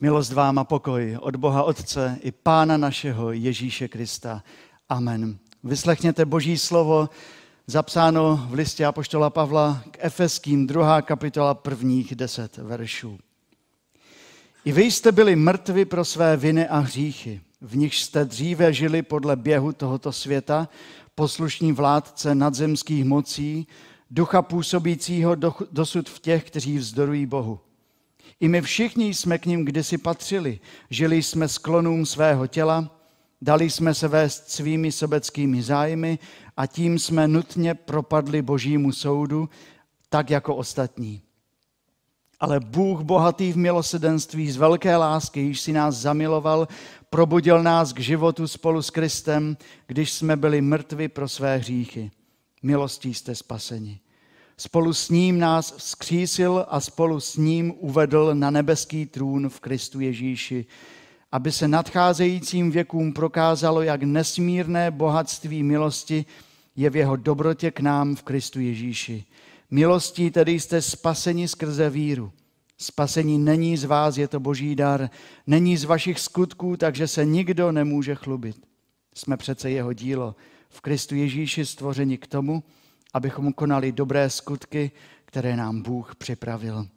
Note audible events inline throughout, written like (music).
Milost vám a pokoj od Boha Otce i Pána našeho Ježíše Krista. Amen. Vyslechněte Boží slovo, zapsáno v listě Apoštola Pavla k Efeským, druhá kapitola prvních deset veršů. I vy jste byli mrtvi pro své viny a hříchy, v nich jste dříve žili podle běhu tohoto světa, poslušní vládce nadzemských mocí, ducha působícího dosud v těch, kteří vzdorují Bohu. I my všichni jsme k ním kdysi patřili. Žili jsme sklonům svého těla, dali jsme se vést svými sobeckými zájmy a tím jsme nutně propadli božímu soudu, tak jako ostatní. Ale Bůh bohatý v milosedenství z velké lásky, již si nás zamiloval, probudil nás k životu spolu s Kristem, když jsme byli mrtvi pro své hříchy. Milostí jste spaseni. Spolu s ním nás vzkřísil a spolu s ním uvedl na nebeský trůn v Kristu Ježíši, aby se nadcházejícím věkům prokázalo, jak nesmírné bohatství milosti je v jeho dobrotě k nám v Kristu Ježíši. Milostí tedy jste spaseni skrze víru. Spasení není z vás, je to boží dar. Není z vašich skutků, takže se nikdo nemůže chlubit. Jsme přece jeho dílo. V Kristu Ježíši stvořeni k tomu, abychom konali dobré skutky, které nám Bůh připravil.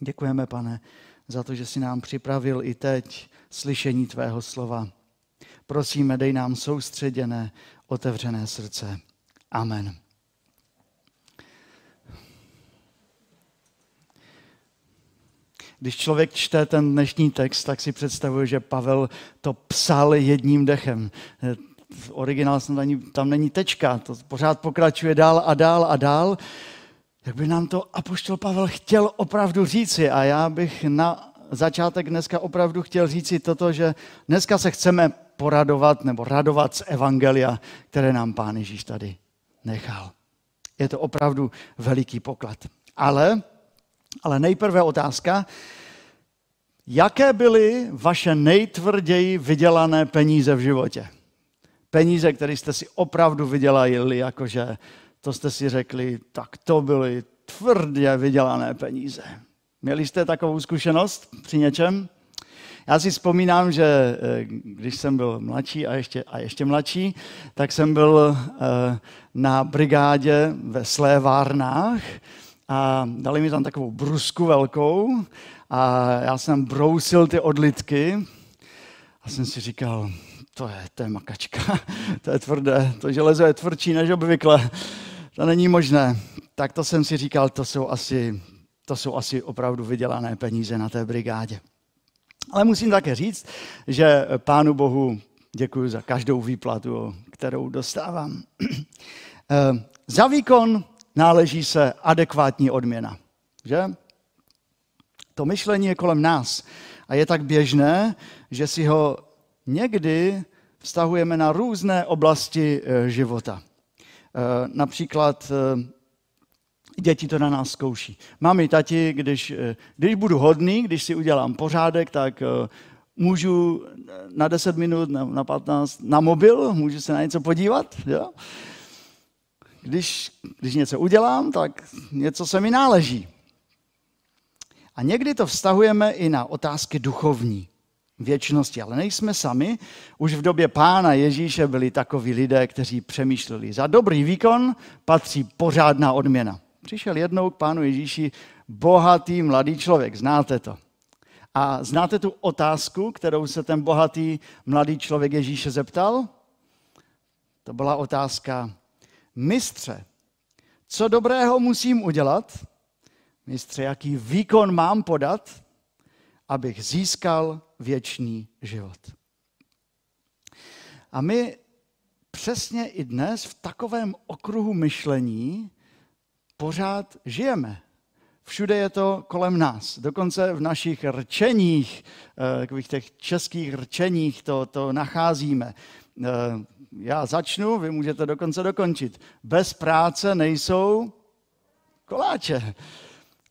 Děkujeme, pane, za to, že jsi nám připravil i teď slyšení tvého slova. Prosíme, dej nám soustředěné, otevřené srdce. Amen. Když člověk čte ten dnešní text, tak si představuje, že Pavel to psal jedním dechem v originálu tam není tečka, to pořád pokračuje dál a dál a dál. Jak by nám to apoštol Pavel chtěl opravdu říci a já bych na začátek dneska opravdu chtěl říci toto, že dneska se chceme poradovat nebo radovat z evangelia, které nám Pán Ježíš tady nechal. Je to opravdu veliký poklad. Ale, ale nejprve otázka, jaké byly vaše nejtvrději vydělané peníze v životě? Peníze, které jste si opravdu vydělali, jakože to jste si řekli, tak to byly tvrdě vydělané peníze. Měli jste takovou zkušenost při něčem? Já si vzpomínám, že eh, když jsem byl mladší a ještě, a ještě mladší, tak jsem byl eh, na brigádě ve Slévárnách a dali mi tam takovou brusku velkou a já jsem brousil ty odlitky a jsem si říkal, to je, to je makačka, (laughs) to je tvrdé, to železo je tvrdší než obvykle, to není možné. Tak to jsem si říkal, to jsou asi, to jsou asi opravdu vydělané peníze na té brigádě. Ale musím také říct, že Pánu Bohu děkuji za každou výplatu, kterou dostávám. (clears throat) Eh, za výkon náleží se adekvátní odměna. Že? To myšlení je kolem nás a je tak běžné, že si ho někdy vztahujeme na různé oblasti eh, života. Eh, například eh, děti to na nás zkouší. Mami, tati, když, když budu hodný, když si udělám pořádek, tak můžu na 10 minut, na 15 na mobil, můžu se na něco podívat. Jo? Když, když něco udělám, tak něco se mi náleží. A někdy to vztahujeme i na otázky duchovní věčnosti. Ale nejsme sami. Už v době pána Ježíše byli takoví lidé, kteří přemýšleli. Za dobrý výkon patří pořádná odměna. Přišel jednou k pánu Ježíši bohatý mladý člověk. Znáte to. A znáte tu otázku, kterou se ten bohatý mladý člověk Ježíše zeptal? To byla otázka, mistře, co dobrého musím udělat? Mistře, jaký výkon mám podat, abych získal věčný život. A my přesně i dnes v takovém okruhu myšlení pořád žijeme. Všude je to kolem nás. Dokonce v našich rčeních, eh, takových těch českých rčeních to, to nacházíme. Eh, já začnu, vy můžete dokonce dokončit. Bez práce nejsou koláče.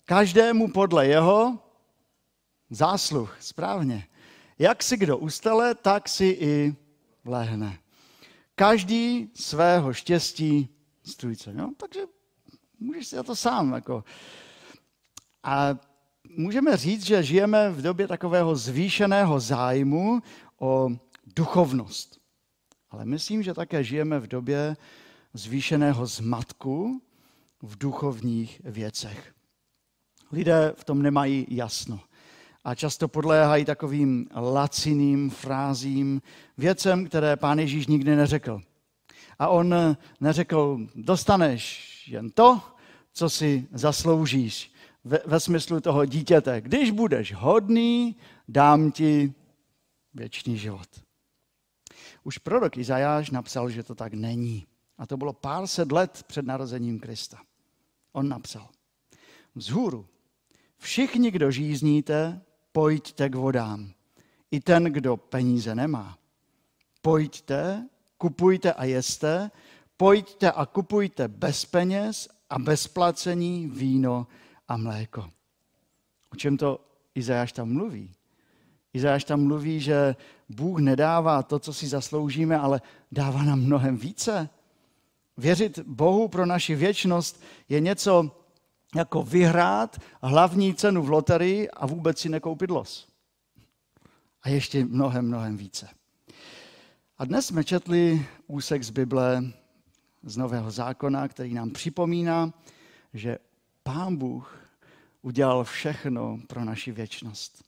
Každému podle jeho zásluh, správně. Jak si kdo ustale, tak si i vlehne. Každý svého štěstí strůjce. No? Takže můžeš si to sám. Jako. A můžeme říct, že žijeme v době takového zvýšeného zájmu o duchovnost. Ale myslím, že také žijeme v době zvýšeného zmatku v duchovních věcech. Lidé v tom nemají jasno a často podléhají takovým laciným frázím, věcem, které pán Ježíš nikdy neřekl. A on neřekl, dostaneš jen to, co si zasloužíš ve, ve smyslu toho dítěte. Když budeš hodný, dám ti věčný život. Už prorok Izajáš napsal, že to tak není. A to bylo pár set let před narozením Krista. On napsal, vzhůru, všichni, kdo žízníte, pojďte k vodám. I ten, kdo peníze nemá. Pojďte, kupujte a jeste, pojďte a kupujte bez peněz a bez placení víno a mléko. O čem to Izajáš tam mluví? Izajáš tam mluví, že Bůh nedává to, co si zasloužíme, ale dává nám mnohem více. Věřit Bohu pro naši věčnost je něco jako vyhrát hlavní cenu v loterii a vůbec si nekoupit los. A ještě mnohem, mnohem více. A dnes jsme četli úsek z Bible z Nového zákona, který nám připomíná, že Pán Bůh udělal všechno pro naši věčnost.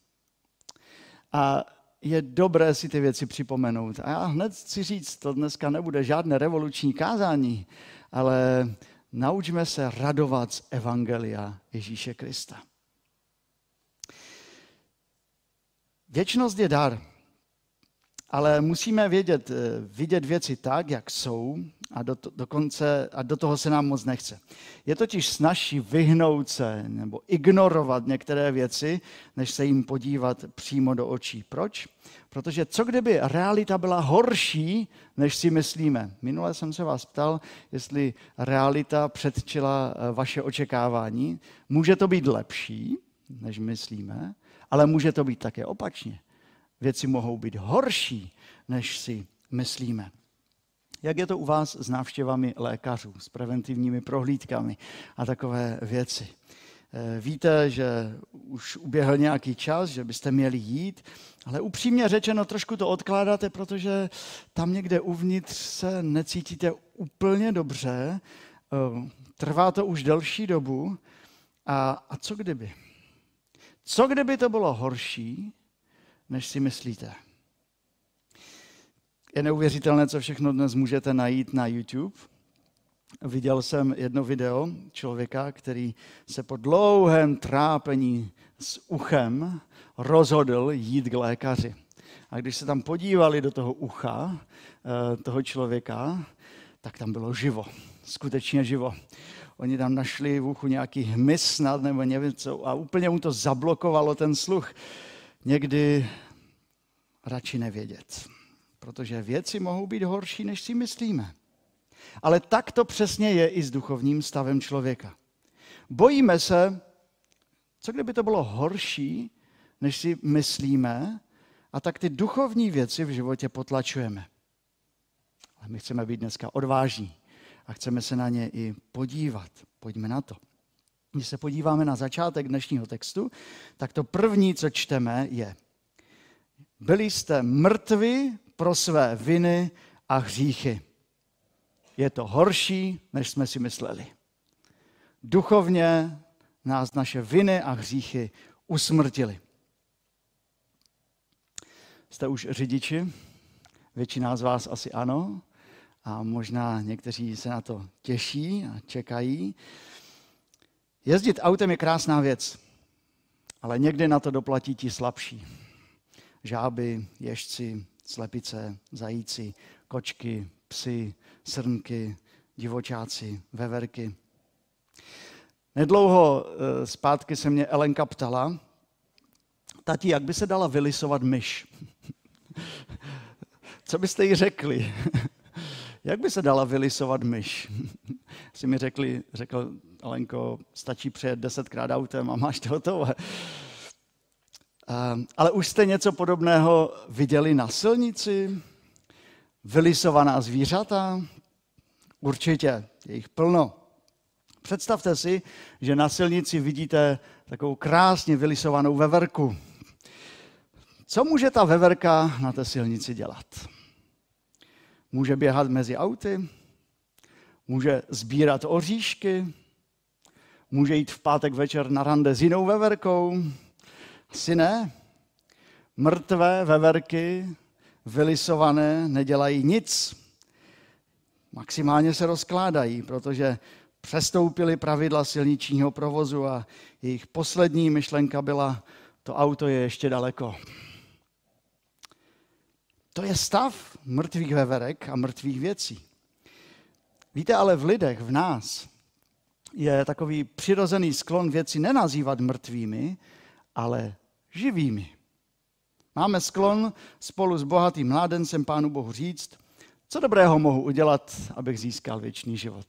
A je dobré si ty věci připomenout. A já hned chci říct, to dneska nebude žádné revoluční kázání, ale naučme se radovat z Evangelia Ježíše Krista. Věčnost je dar, ale musíme vědět, eh, vidět věci tak, jak jsou a do, to, dokonce, a do toho se nám moc nechce. Je totiž snažší vyhnout se nebo ignorovat některé věci, než se jim podívat přímo do očí. Proč? Protože co kdyby realita byla horší, než si myslíme? Minule jsem se vás ptal, jestli realita předčila eh, vaše očekávání. Může to být lepší, než myslíme, ale může to být také opačně. Věci mohou být horší, než si myslíme. Jak je to u vás s návštěvami lékařů, s preventivními prohlídkami a takové věci? Eh, víte, že už uběhl nějaký čas, že byste měli jít, ale upřímně řečeno trošku to odkládáte, protože tam někde uvnitř se necítíte úplně dobře, eh, trvá to už delší dobu. A, a co kdyby? Co kdyby to bylo horší, než si myslíte? Je neuvěřitelné, co všechno dnes můžete najít na YouTube. Viděl jsem jedno video člověka, který se po dlouhém trápení s uchem rozhodl jít k lékaři. A když se tam podívali do toho ucha eh, toho člověka, tak tam bylo živo, skutečně živo. Oni tam našli v uchu nějaký hmyz snad nebo nevím co a úplně mu to zablokovalo ten sluch. Někdy radši nevědět protože věci mohou být horší, než si myslíme. Ale tak to přesně je i s duchovním stavem člověka. Bojíme se, co kdyby to bylo horší, než si myslíme, a tak ty duchovní věci v životě potlačujeme. Ale my chceme být dneska odvážní a chceme se na ně i podívat. Pojďme na to. Když se podíváme na začátek dnešního textu, tak to první, co čteme, je byli jste mrtvi pro své viny a hříchy. Je to horší, než jsme si mysleli. Duchovně nás naše viny a hříchy usmrtili. Jste už řidiči? Většina z vás asi ano. A možná někteří se na to těší a čekají. Jezdit autem je krásná věc, ale někdy na to doplatí ti slabší. Žáby, ježci, slepice, zajíci, kočky, psy, srnky, divočáci, veverky. Nedlouho eh, zpátky se mě Elenka ptala, tati, jak by se dala vylisovat myš? (laughs) Co byste jí řekli? Jak by se dala vylisovat myš? (laughs) si mi řekli, řekl Elenko, stačí přejet desetkrát autem a máš to hotové. Ehm, ale už jste něco podobného viděli na silnici? Vylisovaná zvířata? Určitě, je jich plno. Představte si, že na silnici vidíte takovou krásně vylisovanou veverku. Co může ta veverka na té silnici dělat? Může běhat mezi auty, může sbírat oříšky, může jít v pátek večer na rande s jinou veverkou. Asi ne. Mrtvé veverky, vylisované, nedělají nic. Maximálně se rozkládají, protože přestoupili pravidla silničního provozu a jejich poslední myšlenka byla, to auto je ještě daleko. To je stav mrtvých veverek a mrtvých věcí. Víte, ale v lidech, v nás, je takový přirozený sklon věci nenazývat mrtvými, ale živými. Máme sklon spolu s bohatým mládencem Pánu Bohu říct, co dobrého mohu udělat, abych získal věčný život.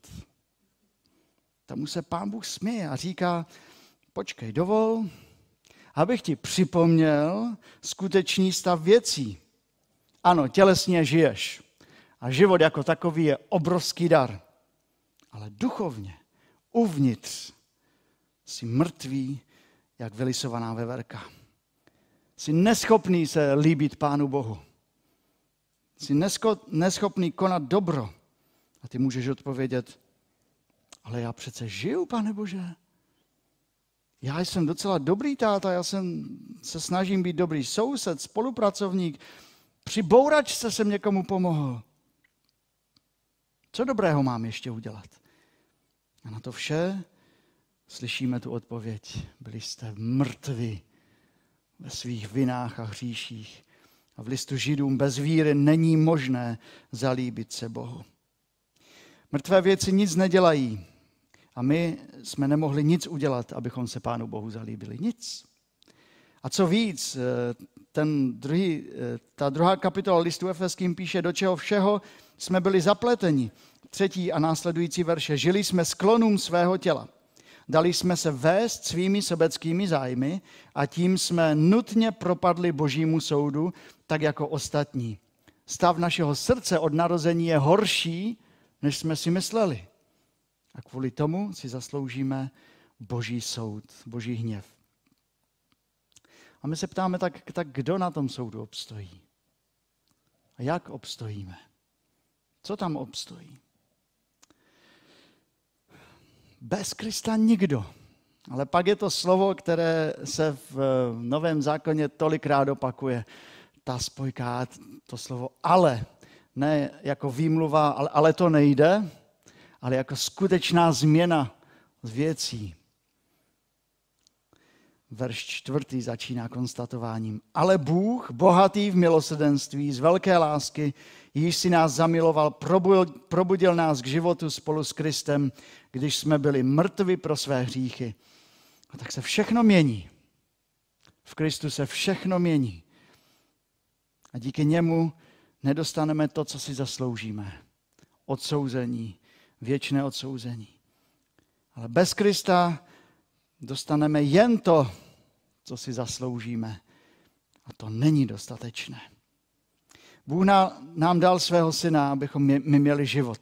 Tam se Pán Bůh směje a říká, počkej, dovol, abych ti připomněl skutečný stav věcí. Ano, tělesně žiješ. A život jako takový je obrovský dar. Ale duchovně, uvnitř, jsi mrtvý, jak vylisovaná veverka. Jsi neschopný se líbit Pánu Bohu. Jsi neschopný konat dobro. A ty můžeš odpovědět, ale já přece žiju, pane Bože. Já jsem docela dobrý táta, já jsem, se snažím být dobrý soused, spolupracovník. Při bouračce jsem někomu pomohl. Co dobrého mám ještě udělat? A na to vše slyšíme tu odpověď. Byli jste mrtvi ve svých vinách a hříších. A v listu Židům bez víry není možné zalíbit se Bohu. Mrtvé věci nic nedělají. A my jsme nemohli nic udělat, abychom se Pánu Bohu zalíbili. Nic. A co víc, eh, ten druhý, eh, ta druhá kapitola listu Efeským píše, do čeho všeho jsme byli zapleteni. Třetí a následující verše. Žili jsme sklonům svého těla. Dali jsme se vést svými sobeckými zájmy a tím jsme nutně propadli božímu soudu, tak jako ostatní. Stav našeho srdce od narození je horší, než jsme si mysleli. A kvůli tomu si zasloužíme boží soud, boží hněv. A my se ptáme, tak, tak kdo na tom soudu obstojí? A jak obstojíme? Co tam obstojí? Bez Krista nikdo. Ale pak je to slovo, které se v Novém zákoně tolikrát opakuje. Ta spojka, to slovo ale. Ne jako výmluva, ale, ale to nejde, ale jako skutečná změna věcí. Verš čtvrtý začíná konstatováním. Ale Bůh, bohatý v milosedenství, z velké lásky, již si nás zamiloval, probudil, nás k životu spolu s Kristem, když jsme byli mrtvi pro své hříchy. A tak se všechno mění. V Kristu se všechno mění. A díky němu nedostaneme to, co si zasloužíme. Odsouzení, věčné odsouzení. Ale bez Krista dostaneme jen to, co si zasloužíme. A to není dostatečné. Bůh nám dal svého syna, abychom my měli život.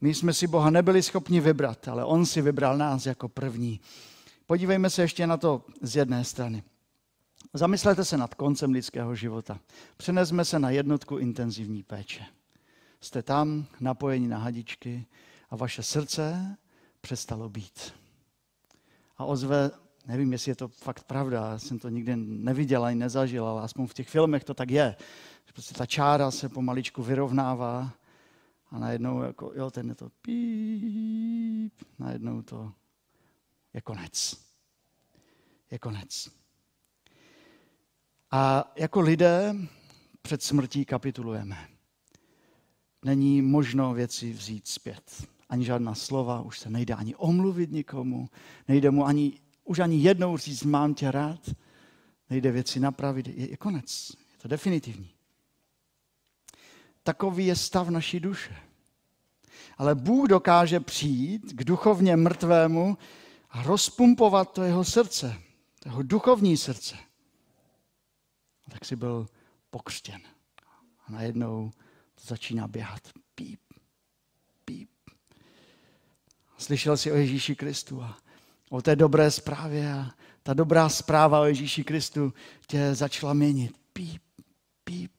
My jsme si Boha nebyli schopni vybrat, ale On si vybral nás jako první. Podívejme se ještě na to z jedné strany. Zamyslete se nad koncem lidského života. Přenesme se na jednotku intenzivní péče. Jste tam, napojeni na hadičky a vaše srdce přestalo být. A ozve, nevím, jestli je to fakt pravda, já jsem to nikdy neviděl ani nezažil, ale aspoň v těch filmech to tak je. Prostě ta čára se pomaličku vyrovnává a najednou jako, jo, ten je to píp, najednou to je konec. Je konec. A jako lidé před smrtí kapitulujeme. Není možno věci vzít zpět. Ani žádná slova, už se nejde ani omluvit nikomu, nejde mu ani, už ani jednou říct, mám tě rád, nejde věci napravit, je, je konec, je to definitivní. Takový je stav naší duše. Ale Bůh dokáže přijít k duchovně mrtvému a rozpumpovat to jeho srdce, to jeho duchovní srdce. A tak si byl pokřtěn. A najednou to začíná běhat. Píp. Slyšel jsi o Ježíši Kristu a o té dobré zprávě a ta dobrá zpráva o Ježíši Kristu tě začala měnit. Píp, píp,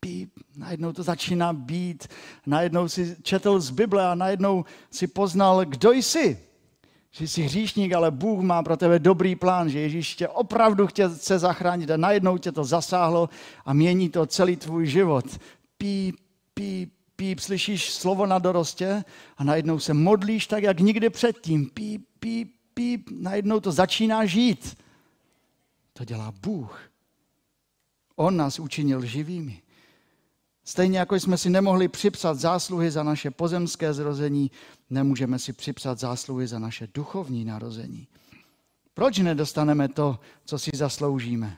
píp. Najednou to začíná být. Najednou si četl z Bible a najednou si poznal, kdo jsi. Že jsi hříšník, ale Bůh má pro tebe dobrý plán, že Ježíš tě opravdu chce zachránit a najednou tě to zasáhlo a mění to celý tvůj život. Píp, píp, píp, slyšíš slovo na dorostě a najednou se modlíš tak, jak nikdy předtím. Píp, píp, píp, najednou to začíná žít. To dělá Bůh. On nás učinil živými. Stejně jako jsme si nemohli připsat zásluhy za naše pozemské zrození, nemůžeme si připsat zásluhy za naše duchovní narození. Proč nedostaneme to, co si zasloužíme?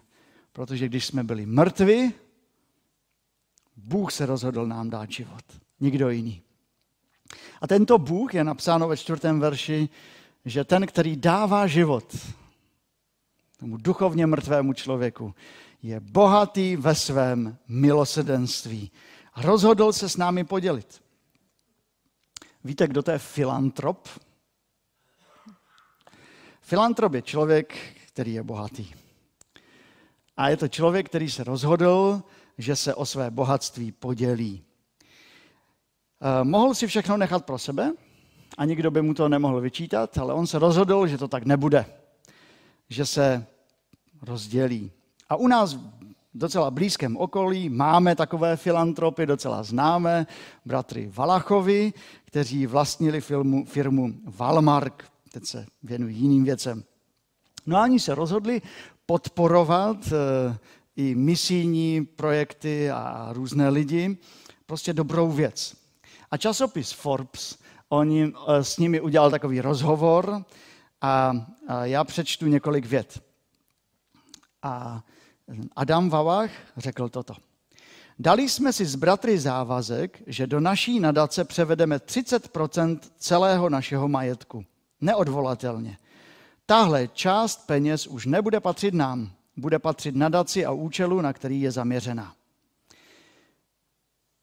Protože když jsme byli mrtvi, Bůh se rozhodl nám dát život. Nikdo jiný. A tento Bůh je napsáno ve čtvrtém verši, že ten, který dává život tomu duchovně mrtvému člověku, je bohatý ve svém milosedenství. Rozhodl se s námi podělit. Víte, kdo to je filantrop? Filantrop je člověk, který je bohatý. A je to člověk, který se rozhodl, že se o své bohatství podělí. Eh, mohl si všechno nechat pro sebe a nikdo by mu to nemohl vyčítat, ale on se rozhodl, že to tak nebude, že se rozdělí. A u nás v docela blízkém okolí máme takové filantropy, docela známé, bratry Valachovi, kteří vlastnili firmu, firmu Valmark, teď se věnují jiným věcem. No a oni se rozhodli podporovat eh, i misijní projekty a různé lidi, prostě dobrou věc. A časopis Forbes, oni eh, s nimi udělal takový rozhovor a, a já přečtu několik vět. A Adam Vavach řekl toto. Dali jsme si s bratry závazek, že do naší nadace převedeme 30% celého našeho majetku. Neodvolatelně. Tahle část peněz už nebude patřit nám, bude patřit nadaci a účelu, na který je zaměřená.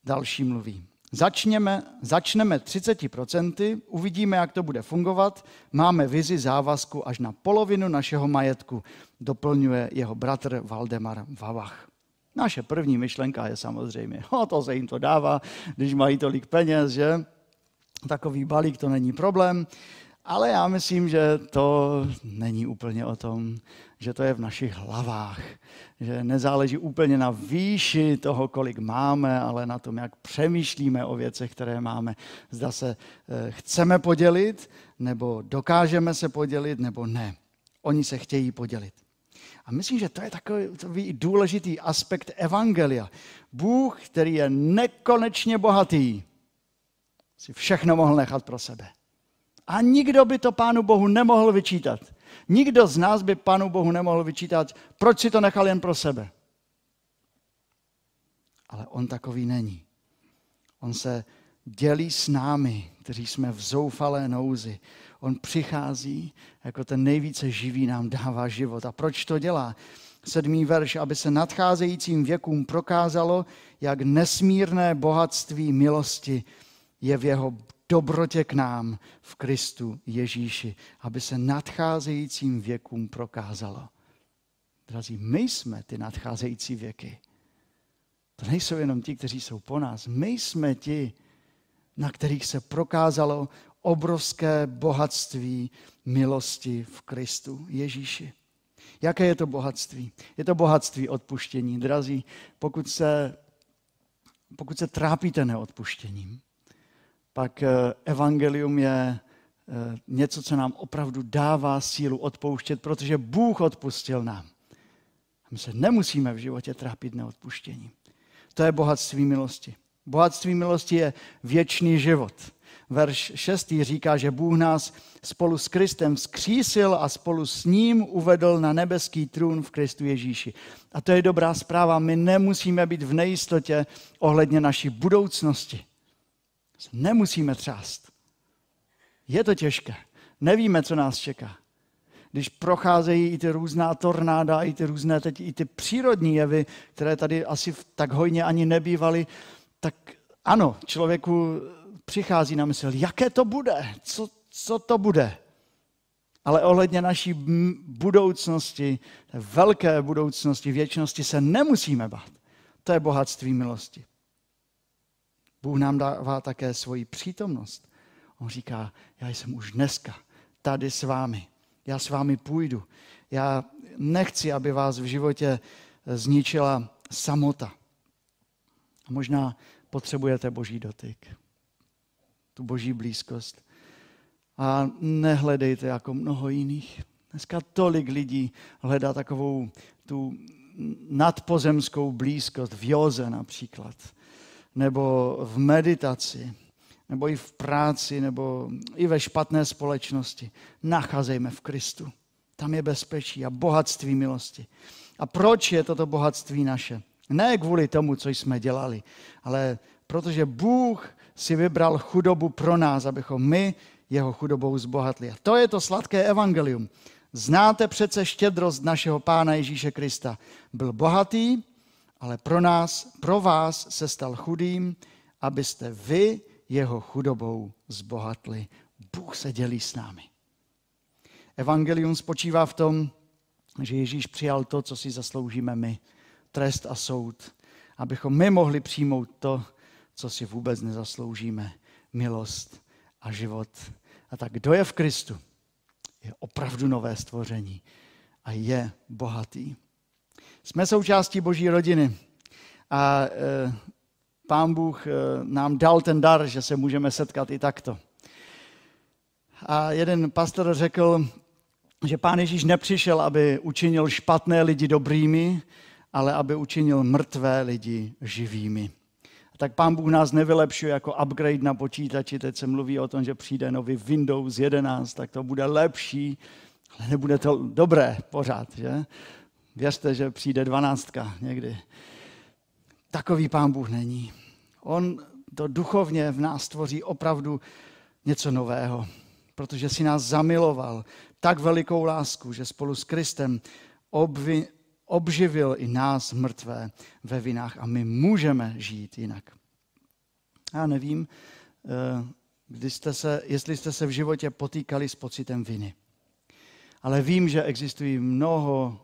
Další mluví. Začněme, začneme 30%, uvidíme, jak to bude fungovat. Máme vizi závazku až na polovinu našeho majetku, doplňuje jeho bratr Valdemar Vavach. Naše první myšlenka je samozřejmě, o to se jim to dává, když mají tolik peněz, že? Takový balík to není problém. Ale já myslím, že to není úplně o tom, že to je v našich hlavách. Že nezáleží úplně na výši toho, kolik máme, ale na tom, jak přemýšlíme o věcech, které máme. Zda se eh, chceme podělit, nebo dokážeme se podělit, nebo ne. Oni se chtějí podělit. A myslím, že to je takový, takový důležitý aspekt evangelia. Bůh, který je nekonečně bohatý, si všechno mohl nechat pro sebe. A nikdo by to Pánu Bohu nemohl vyčítat. Nikdo z nás by Pánu Bohu nemohl vyčítat, proč si to nechal jen pro sebe. Ale on takový není. On se dělí s námi, kteří jsme v zoufalé nouzi. On přichází jako ten nejvíce živý nám dává život. A proč to dělá? Sedmý verš, aby se nadcházejícím věkům prokázalo, jak nesmírné bohatství milosti je v jeho dobrotě k nám v Kristu Ježíši, aby se nadcházejícím věkům prokázalo. Drazí, my jsme ty nadcházející věky. To nejsou jenom ti, kteří jsou po nás. My jsme ti, na kterých se prokázalo obrovské bohatství milosti v Kristu Ježíši. Jaké je to bohatství? Je to bohatství odpuštění. Drazí, pokud se, pokud se trápíte neodpuštěním, pak eh, evangelium je eh, něco, co nám opravdu dává sílu odpouštět, protože Bůh odpustil nám. My se nemusíme v životě trápit neodpuštěním. To je bohatství milosti. Bohatství milosti je věčný život. Verš 6. říká, že Bůh nás spolu s Kristem vzkřísil a spolu s ním uvedl na nebeský trůn v Kristu Ježíši. A to je dobrá zpráva. My nemusíme být v nejistotě ohledně naší budoucnosti nemusíme třást. Je to těžké. Nevíme, co nás čeká. Když procházejí i ty různá tornáda, i ty různé teď i ty přírodní jevy, které tady asi tak hojně ani nebývaly, tak ano, člověku přichází na mysl, jaké to bude, co, co to bude. Ale ohledně naší budoucnosti, velké budoucnosti, věčnosti se nemusíme bát. To je bohatství milosti. Bůh nám dává také svoji přítomnost. On říká, já jsem už dneska tady s vámi. Já s vámi půjdu. Já nechci, aby vás v životě zničila samota. A možná potřebujete boží dotyk, tu boží blízkost. A nehledejte jako mnoho jiných. Dneska tolik lidí hledá takovou tu nadpozemskou blízkost v józe například, nebo v meditaci, nebo i v práci, nebo i ve špatné společnosti. Nacházejme v Kristu. Tam je bezpečí a bohatství milosti. A proč je toto bohatství naše? Ne kvůli tomu, co jsme dělali, ale protože Bůh si vybral chudobu pro nás, abychom my jeho chudobou zbohatli. A to je to sladké evangelium. Znáte přece štědrost našeho Pána Ježíše Krista. Byl bohatý, ale pro nás, pro vás se stal chudým, abyste vy jeho chudobou zbohatli. Bůh se dělí s námi. Evangelium spočívá v tom, že Ježíš přijal to, co si zasloužíme my, trest a soud, abychom my mohli přijmout to, co si vůbec nezasloužíme, milost a život. A tak kdo je v Kristu, je opravdu nové stvoření a je bohatý. Jsme součástí Boží rodiny a e, Pán Bůh e, nám dal ten dar, že se můžeme setkat i takto. A jeden pastor řekl, že Pán Ježíš nepřišel, aby učinil špatné lidi dobrými, ale aby učinil mrtvé lidi živými. Tak pán Bůh nás nevylepšuje jako upgrade na počítači. Teď se mluví o tom, že přijde nový Windows 11, tak to bude lepší, ale nebude to dobré pořád. Že? Věřte, že přijde 12 někdy. Takový pán Bůh není. On to duchovně v nás tvoří opravdu něco nového, protože si nás zamiloval tak velikou lásku, že spolu s Kristem obvi, obživil i nás mrtvé ve vinách a my můžeme žít jinak. Já nevím, eh, kdy jste se, jestli jste se v životě potýkali s pocitem viny. Ale vím, že existují mnoho,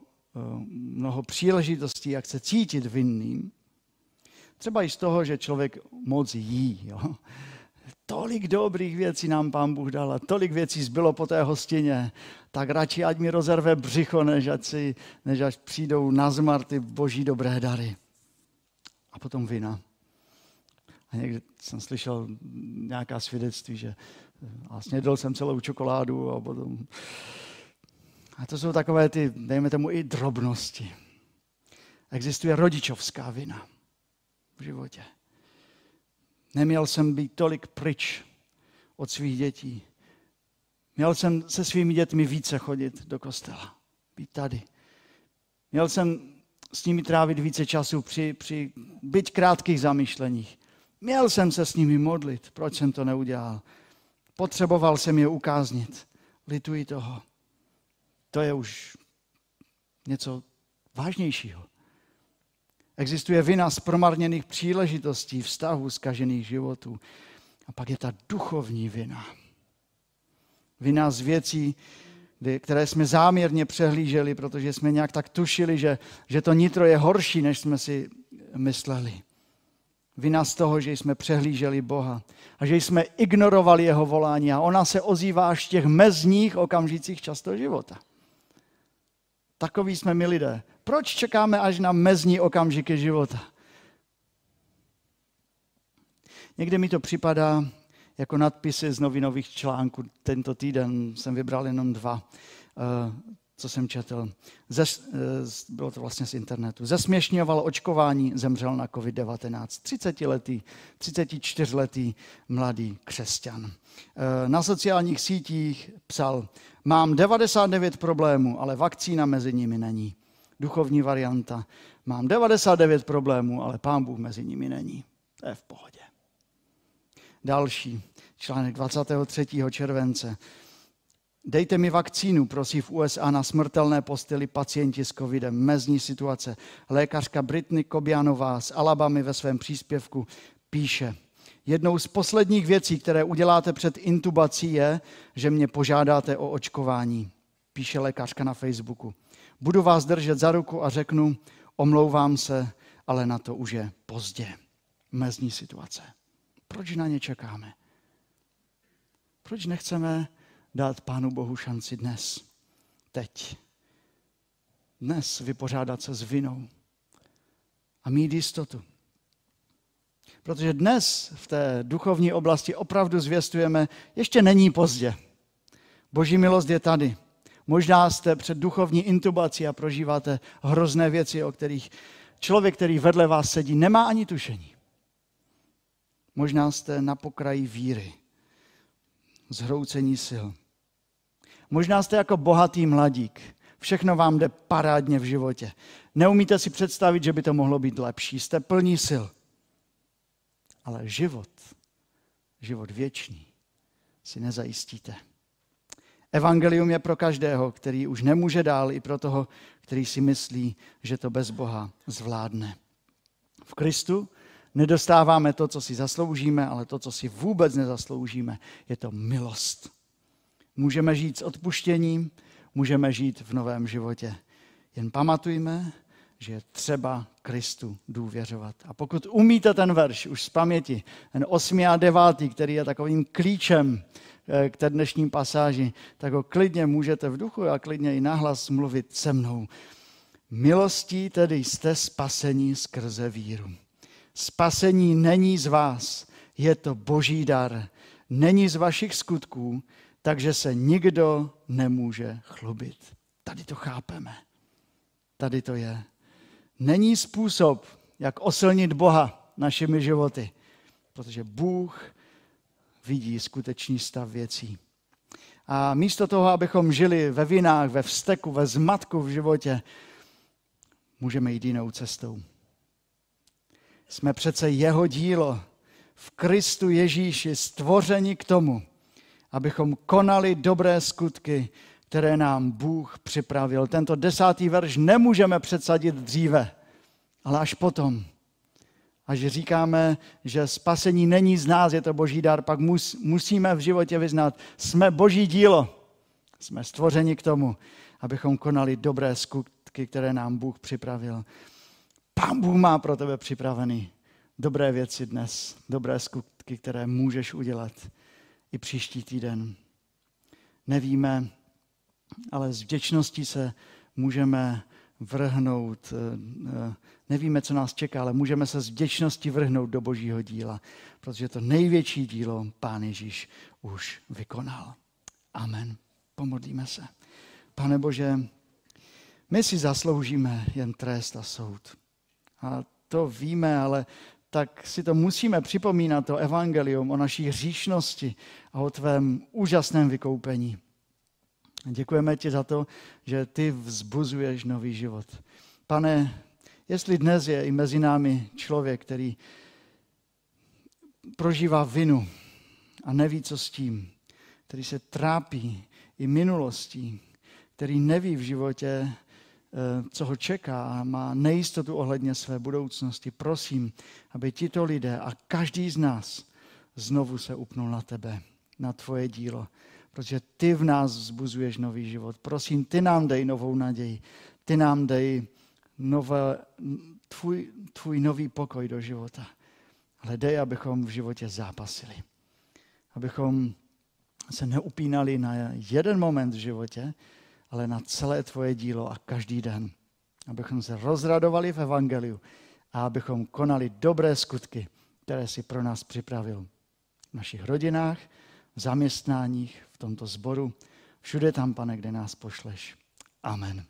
mnoho příležitostí, jak se cítit vinným. Třeba i z toho, že člověk moc jí. Jo? Tolik dobrých věcí nám pán Bůh dal a tolik věcí zbylo po té hostině. Tak radši ať mi rozerve břicho, než ať, si, než ať přijdou na zmar ty boží dobré dary. A potom vina. A někdy jsem slyšel nějaká svědectví, že a snědl jsem celou čokoládu a potom... A to jsou takové ty, dejme tomu, i drobnosti. Existuje rodičovská vina v životě. Neměl jsem být tolik pryč od svých dětí. Měl jsem se svými dětmi více chodit do kostela, být tady. Měl jsem s nimi trávit více času při, při byť krátkých zamýšleních. Měl jsem se s nimi modlit. Proč jsem to neudělal? Potřeboval jsem je ukáznit. Lituji toho. To je už něco vážnějšího. Existuje vina z promarněných příležitostí, vztahů, zkažených životů. A pak je ta duchovní vina. Vina z věcí, které jsme záměrně přehlíželi, protože jsme nějak tak tušili, že, že to nitro je horší, než jsme si mysleli. Vina z toho, že jsme přehlíželi Boha a že jsme ignorovali jeho volání a ona se ozývá až v těch mezních okamžicích často života. Takový jsme my lidé. Proč čekáme až na mezní okamžiky života? Někde mi to připadá jako nadpisy z novinových článků. Tento týden jsem vybral jenom dva, eh, co jsem četl. Zes, eh, bylo to vlastně z internetu. Zesměšňoval očkování, zemřel na COVID-19. 30-letý, 34-letý mladý křesťan. Eh, na sociálních sítích psal, mám 99 problémů, ale vakcína mezi nimi není duchovní varianta. Mám 99 problémů, ale pán Bůh mezi nimi není. To je v pohodě. Další, článek 23. července. Dejte mi vakcínu, prosí v USA na smrtelné posteli pacienti s covidem. Mezní situace. Lékařka Britney Kobianová z Alabamy ve svém příspěvku píše, Jednou z posledních věcí, které uděláte před intubací, je, že mě požádáte o očkování, píše lékařka na Facebooku. Budu vás držet za ruku a řeknu, omlouvám se, ale na to už je pozdě. Mezní situace. Proč na ně čekáme? Proč nechceme dát Pánu Bohu šanci dnes, teď? Dnes vypořádat se s vinou a mít jistotu. Protože dnes v té duchovní oblasti opravdu zvěstujeme, ještě není pozdě. Boží milost je tady. Možná jste před duchovní intubací a prožíváte hrozné věci, o kterých člověk, který vedle vás sedí, nemá ani tušení. Možná jste na pokraji víry, zhroucení sil. Možná jste jako bohatý mladík. Všechno vám jde parádně v životě. Neumíte si představit, že by to mohlo být lepší. Jste plní sil. Ale život, život věčný, si nezajistíte. Evangelium je pro každého, který už nemůže dál, i pro toho, který si myslí, že to bez Boha zvládne. V Kristu nedostáváme to, co si zasloužíme, ale to, co si vůbec nezasloužíme, je to milost. Můžeme žít s odpuštěním, můžeme žít v novém životě. Jen pamatujme, že je třeba Kristu důvěřovat. A pokud umíte ten verš už z paměti, ten 8. a 9., který je takovým klíčem eh, k té dnešní pasáži, tak ho klidně můžete v duchu a klidně i nahlas mluvit se mnou. Milostí tedy jste spasení skrze víru. Spasení není z vás, je to boží dar. Není z vašich skutků, takže se nikdo nemůže chlubit. Tady to chápeme. Tady to je. Není způsob, jak osilnit Boha našimi životy, protože Bůh vidí skutečný stav věcí. A místo toho, abychom žili ve vinách, ve vzteku, ve zmatku v životě, můžeme jít jinou cestou. Jsme přece jeho dílo v Kristu Ježíši stvořeni k tomu, abychom konali dobré skutky, které nám Bůh připravil. Tento desátý verš nemůžeme předsadit dříve, ale až potom. Až říkáme, že spasení není z nás, je to boží dar, pak mus, musíme v životě vyznat, jsme boží dílo. Jsme stvořeni k tomu, abychom konali dobré skutky, které nám Bůh připravil. Pán Bůh má pro tebe připravený dobré věci dnes, dobré skutky, které můžeš udělat i příští týden. Nevíme, ale s vděčností se můžeme vrhnout, eh, eh, nevíme, co nás čeká, ale můžeme se s vděčností vrhnout do božího díla, protože to největší dílo Pán Ježíš už vykonal. Amen. Pomodlíme se. Pane Bože, my si zasloužíme jen trest a soud. A to víme, ale tak si to musíme připomínat, to evangelium o naší hříšnosti a o tvém úžasném vykoupení. Děkujeme ti za to, že ty vzbuzuješ nový život. Pane, jestli dnes je i mezi námi člověk, který prožívá vinu a neví, co s tím, který se trápí i minulostí, který neví v životě, co ho čeká a má nejistotu ohledně své budoucnosti, prosím, aby tito lidé a každý z nás znovu se upnul na tebe, na tvoje dílo, protože ty v nás vzbuzuješ nový život. Prosím, ty nám dej novou naději, ty nám dej nové, tvůj, tvůj nový pokoj do života. Ale dej, abychom v životě zápasili. Abychom se neupínali na jeden moment v životě, ale na celé tvoje dílo a každý den. Abychom se rozradovali v Evangeliu a abychom konali dobré skutky, které si pro nás připravil v našich rodinách, v zaměstnáních, v tomto sboru, všude tam, pane, kde nás pošleš. Amen.